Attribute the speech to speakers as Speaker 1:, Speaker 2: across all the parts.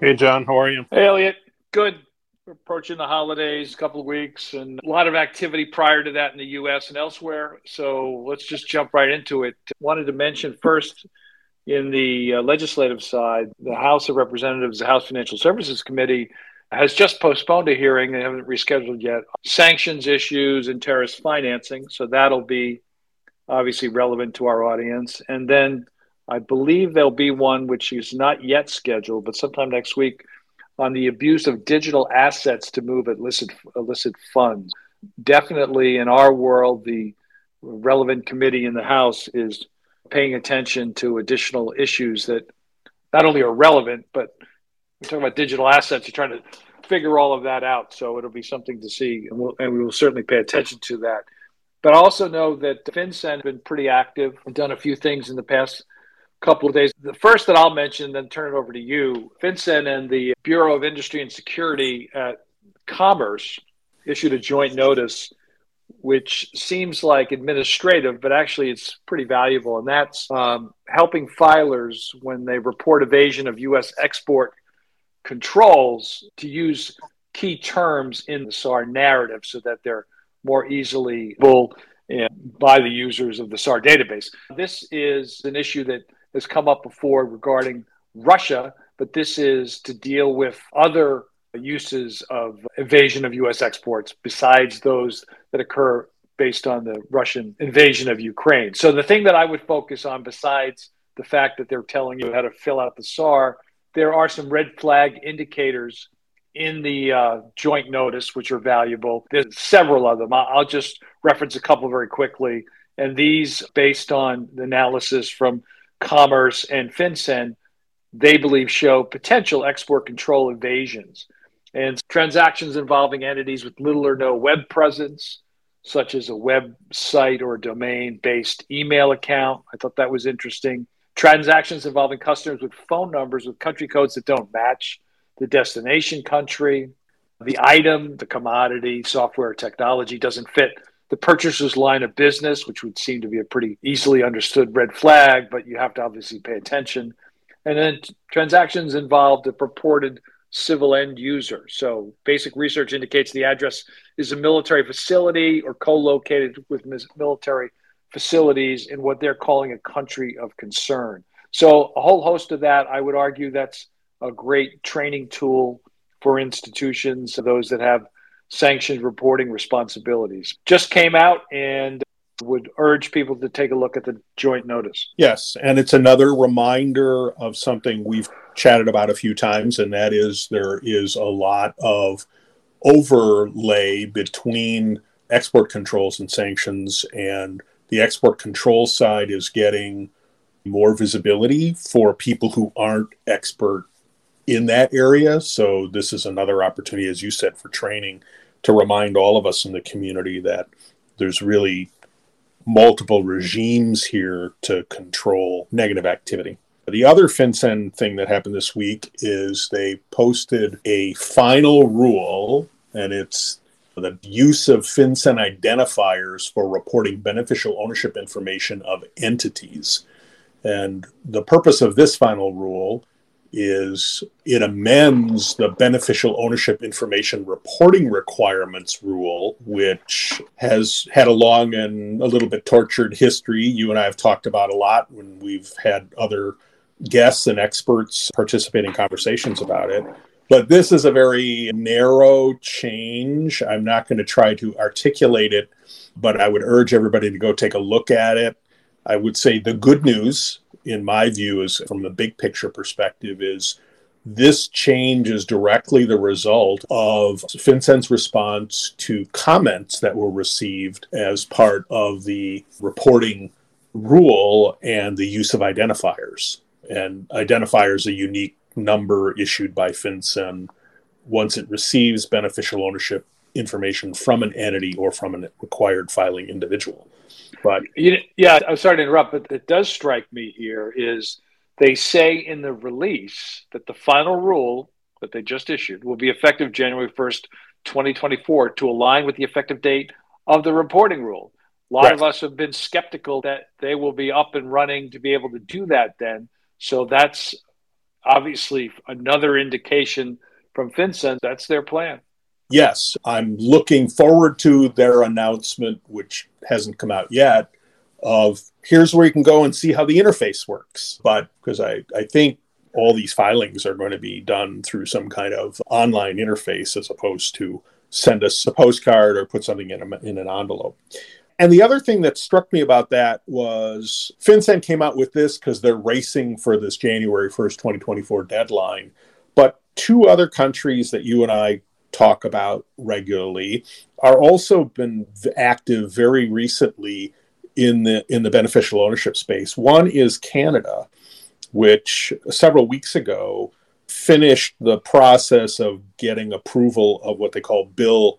Speaker 1: Hey, John, how are you?
Speaker 2: Hey, Elliot. Good. We're approaching the holidays, a couple of weeks, and a lot of activity prior to that in the U.S. and elsewhere. So let's just jump right into it. Wanted to mention first in the uh, legislative side, the House of Representatives, the House Financial Services Committee has just postponed a hearing. They haven't rescheduled yet. Sanctions issues and terrorist financing. So that'll be obviously relevant to our audience. And then I believe there'll be one which is not yet scheduled, but sometime next week on the abuse of digital assets to move illicit illicit funds. Definitely in our world, the relevant committee in the House is paying attention to additional issues that not only are relevant, but we're talking about digital assets. You're trying to figure all of that out. So it'll be something to see, and, we'll, and we will certainly pay attention to that. But I also know that FinCEN has been pretty active and done a few things in the past couple of days. The first that I'll mention, then turn it over to you. FinCEN and the Bureau of Industry and Security at Commerce issued a joint notice, which seems like administrative, but actually it's pretty valuable. And that's um, helping filers when they report evasion of U.S. export controls to use key terms in the SAR narrative so that they're more easily by the users of the SAR database. This is an issue that has come up before regarding Russia, but this is to deal with other uses of evasion of U.S. exports besides those that occur based on the Russian invasion of Ukraine. So the thing that I would focus on, besides the fact that they're telling you how to fill out the SAR, there are some red flag indicators in the uh, joint notice, which are valuable. There's several of them. I'll just reference a couple very quickly. And these, based on the analysis from Commerce, and FinCEN, they believe show potential export control evasions and transactions involving entities with little or no web presence, such as a website or domain based email account. I thought that was interesting. Transactions involving customers with phone numbers with country codes that don't match the destination country. The item, the commodity, software, technology doesn't fit the purchaser's line of business, which would seem to be a pretty easily understood red flag, but you have to obviously pay attention. And then t- transactions involved a purported civil end user. So basic research indicates the address is a military facility or co located with military facilities in what they're calling a country of concern. So, a whole host of that, I would argue that's a great training tool for institutions, those that have sanctioned reporting responsibilities. Just came out and would urge people to take a look at the joint notice.
Speaker 1: Yes, and it's another reminder of something we've chatted about a few times, and that is there is a lot of overlay between export controls and sanctions, and the export control side is getting more visibility for people who aren't expert in that area. So this is another opportunity, as you said, for training to remind all of us in the community that there's really multiple regimes here to control negative activity. The other FinCEN thing that happened this week is they posted a final rule, and it's the use of FinCEN identifiers for reporting beneficial ownership information of entities. And the purpose of this final rule is it amends the beneficial ownership information reporting requirements rule, which has had a long and a little bit tortured history. You and I have talked about a lot when we've had other guests and experts participate in conversations about it. But this is a very narrow change. I'm not going to try to articulate it, but I would urge everybody to go take a look at it. I would say the good news in my view, is from the big picture perspective, is this change is directly the result of FinCEN's response to comments that were received as part of the reporting rule and the use of identifiers. And identifiers a unique number issued by FinCEN once it receives beneficial ownership information from an entity or from a required filing individual.
Speaker 2: But yeah, I'm sorry to interrupt, but it does strike me here is they say in the release that the final rule that they just issued will be effective January 1st, 2024, to align with the effective date of the reporting rule. A lot right. of us have been skeptical that they will be up and running to be able to do that then. So that's obviously another indication from FinCEN that's their plan.
Speaker 1: Yes, I'm looking forward to their announcement, which hasn't come out yet, of here's where you can go and see how the interface works. But because I, I think all these filings are going to be done through some kind of online interface as opposed to send us a postcard or put something in, a, in an envelope. And the other thing that struck me about that was FinCEN came out with this because they're racing for this January 1st, 2024 deadline. But two other countries that you and I talk about regularly are also been active very recently in the in the beneficial ownership space. One is Canada, which several weeks ago finished the process of getting approval of what they call Bill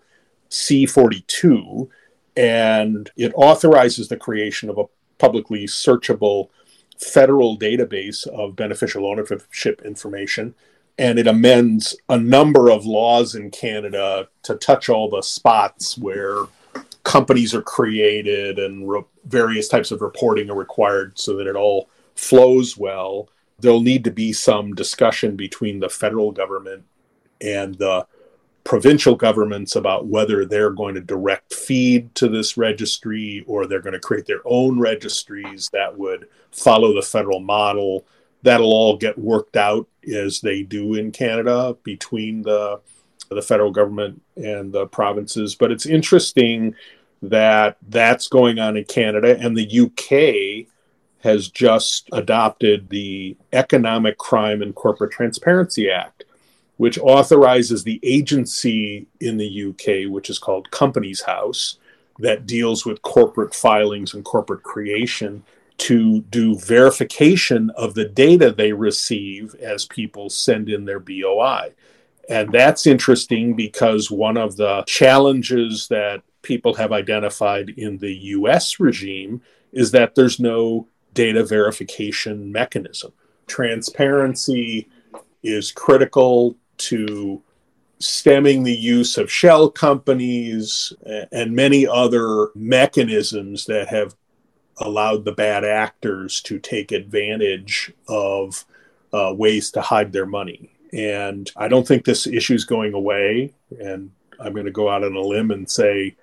Speaker 1: C42 and it authorizes the creation of a publicly searchable federal database of beneficial ownership information and it amends a number of laws in Canada to touch all the spots where companies are created and re- various types of reporting are required so that it all flows well. There'll need to be some discussion between the federal government and the provincial governments about whether they're going to direct feed to this registry or they're going to create their own registries that would follow the federal model. That'll all get worked out as they do in Canada between the the federal government and the provinces. But it's interesting that that's going on in Canada and the UK has just adopted the Economic Crime and Corporate Transparency Act which authorizes the agency in the UK, which is called Companies House, that deals with corporate filings and corporate creation, to do verification of the data they receive as people send in their BOI. And that's interesting because one of the challenges that people have identified in the US regime is that there's no data verification mechanism. Transparency is critical to stemming the use of shell companies and many other mechanisms that have allowed the bad actors to take advantage of uh, ways to hide their money. And I don't think this issue is going away. And I'm going to go out on a limb and say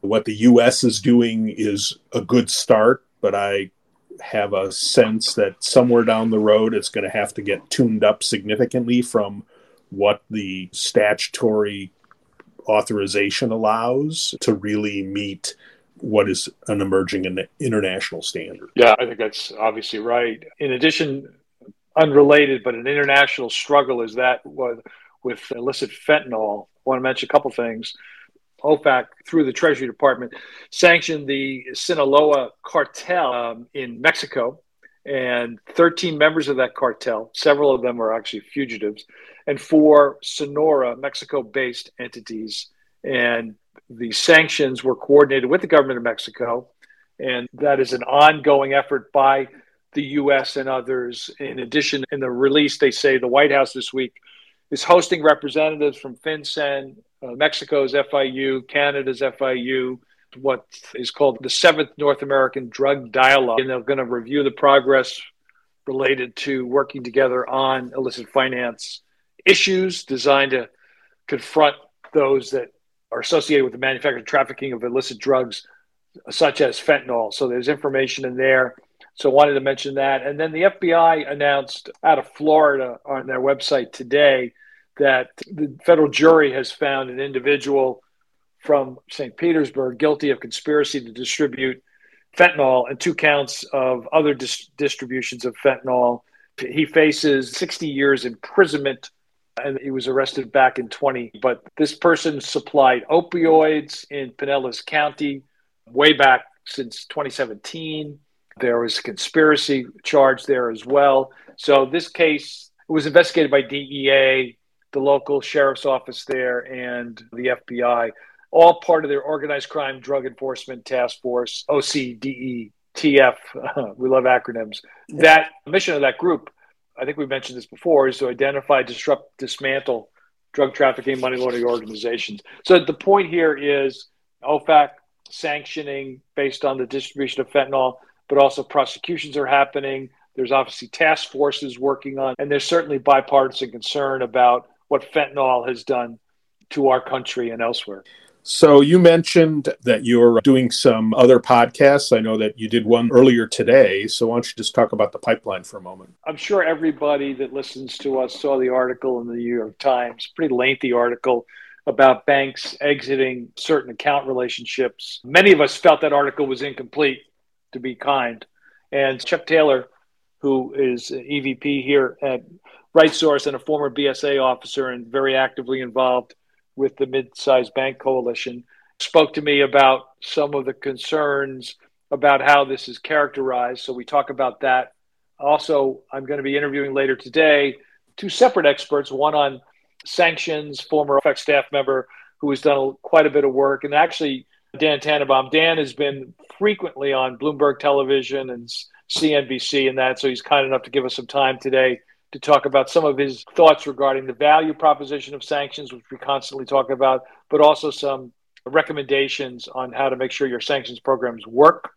Speaker 1: what the US is doing is a good start, but I have a sense that somewhere down the road it's going to have to get tuned up significantly from what the statutory authorization allows to really meet what is an emerging international standard.
Speaker 2: Yeah, I think that's obviously right. In addition, unrelated but an international struggle is that with illicit fentanyl. I want to mention a couple things. OFAC, through the Treasury Department, sanctioned the Sinaloa cartel um, in Mexico, and 13 members of that cartel, several of them are actually fugitives, and four Sonora, Mexico based entities. And the sanctions were coordinated with the government of Mexico. And that is an ongoing effort by the US and others. In addition, in the release, they say the White House this week is hosting representatives from FinCEN, uh, Mexico's FIU, Canada's FIU, what is called the Seventh North American Drug Dialogue. And they're going to review the progress related to working together on illicit finance issues designed to confront those that are associated with the manufacturing trafficking of illicit drugs, such as fentanyl. So there's information in there. So I wanted to mention that. And then the FBI announced out of Florida on their website today that the federal jury has found an individual from St. Petersburg guilty of conspiracy to distribute fentanyl and two counts of other dis- distributions of fentanyl. He faces 60 years imprisonment and he was arrested back in 20. But this person supplied opioids in Pinellas County way back since 2017. There was a conspiracy charge there as well. So this case was investigated by DEA, the local sheriff's office there, and the FBI, all part of their organized crime drug enforcement task force, OCDETF. we love acronyms. That mission of that group I think we mentioned this before, is to identify, disrupt, dismantle drug trafficking, money laundering organizations. So the point here is OFAC sanctioning based on the distribution of fentanyl, but also prosecutions are happening. There's obviously task forces working on, and there's certainly bipartisan concern about what fentanyl has done to our country and elsewhere.
Speaker 1: So you mentioned that you're doing some other podcasts. I know that you did one earlier today. So why don't you just talk about the pipeline for a moment?
Speaker 2: I'm sure everybody that listens to us saw the article in the New York Times, pretty lengthy article about banks exiting certain account relationships. Many of us felt that article was incomplete, to be kind. And Chuck Taylor, who is EVP here at RightSource and a former BSA officer and very actively involved with the mid-sized bank coalition spoke to me about some of the concerns about how this is characterized. So we talk about that. Also i'm going to be interviewing later today two separate experts one on sanctions former OFAC staff member who has done quite a bit of work. And actually dan Tannebaum dan has been frequently on bloomberg television and cnbc and that so he's kind enough to give us some time today to talk about some of his thoughts regarding the value proposition of sanctions, which we constantly talk about, but also some recommendations on how to make sure your sanctions programs work.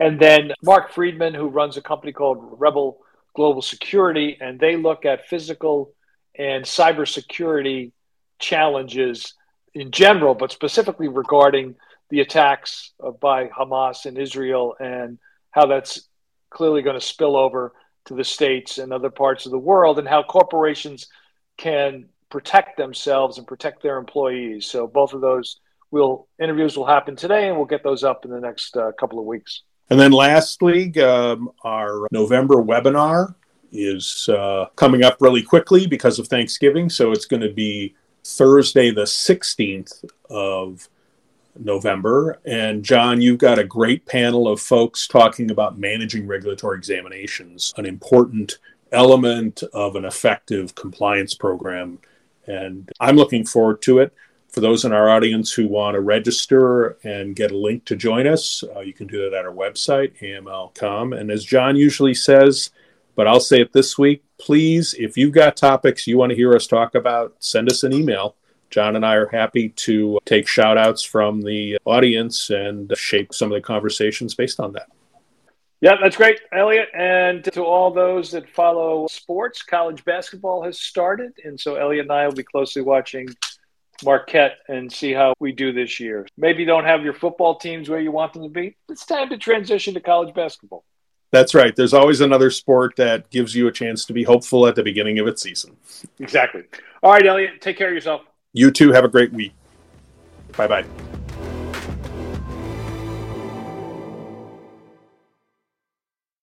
Speaker 2: And then Mark Friedman, who runs a company called Rebel Global Security, and they look at physical and cybersecurity challenges in general, but specifically regarding the attacks by Hamas in Israel and how that's clearly going to spill over to the states and other parts of the world and how corporations can protect themselves and protect their employees. So both of those will interviews will happen today, and we'll get those up in the next uh, couple of weeks.
Speaker 1: And then lastly, um, our November webinar is uh, coming up really quickly because of Thanksgiving. So it's going to be Thursday, the 16th of November. And John, you've got a great panel of folks talking about managing regulatory examinations, an important element of an effective compliance program. And I'm looking forward to it. For those in our audience who want to register and get a link to join us, uh, you can do that at our website, aml.com. And as John usually says, but I'll say it this week, please, if you've got topics you want to hear us talk about, send us an email John and I are happy to take shout outs from the audience and shape some of the conversations based on that.
Speaker 2: Yeah, that's great, Elliot. And to all those that follow sports, college basketball has started. And so Elliot and I will be closely watching Marquette and see how we do this year. Maybe you don't have your football teams where you want them to be. It's time to transition to college basketball.
Speaker 1: That's right. There's always another sport that gives you a chance to be hopeful at the beginning of its season.
Speaker 2: Exactly. All right, Elliot, take care of yourself.
Speaker 1: You too have a great week. Bye bye.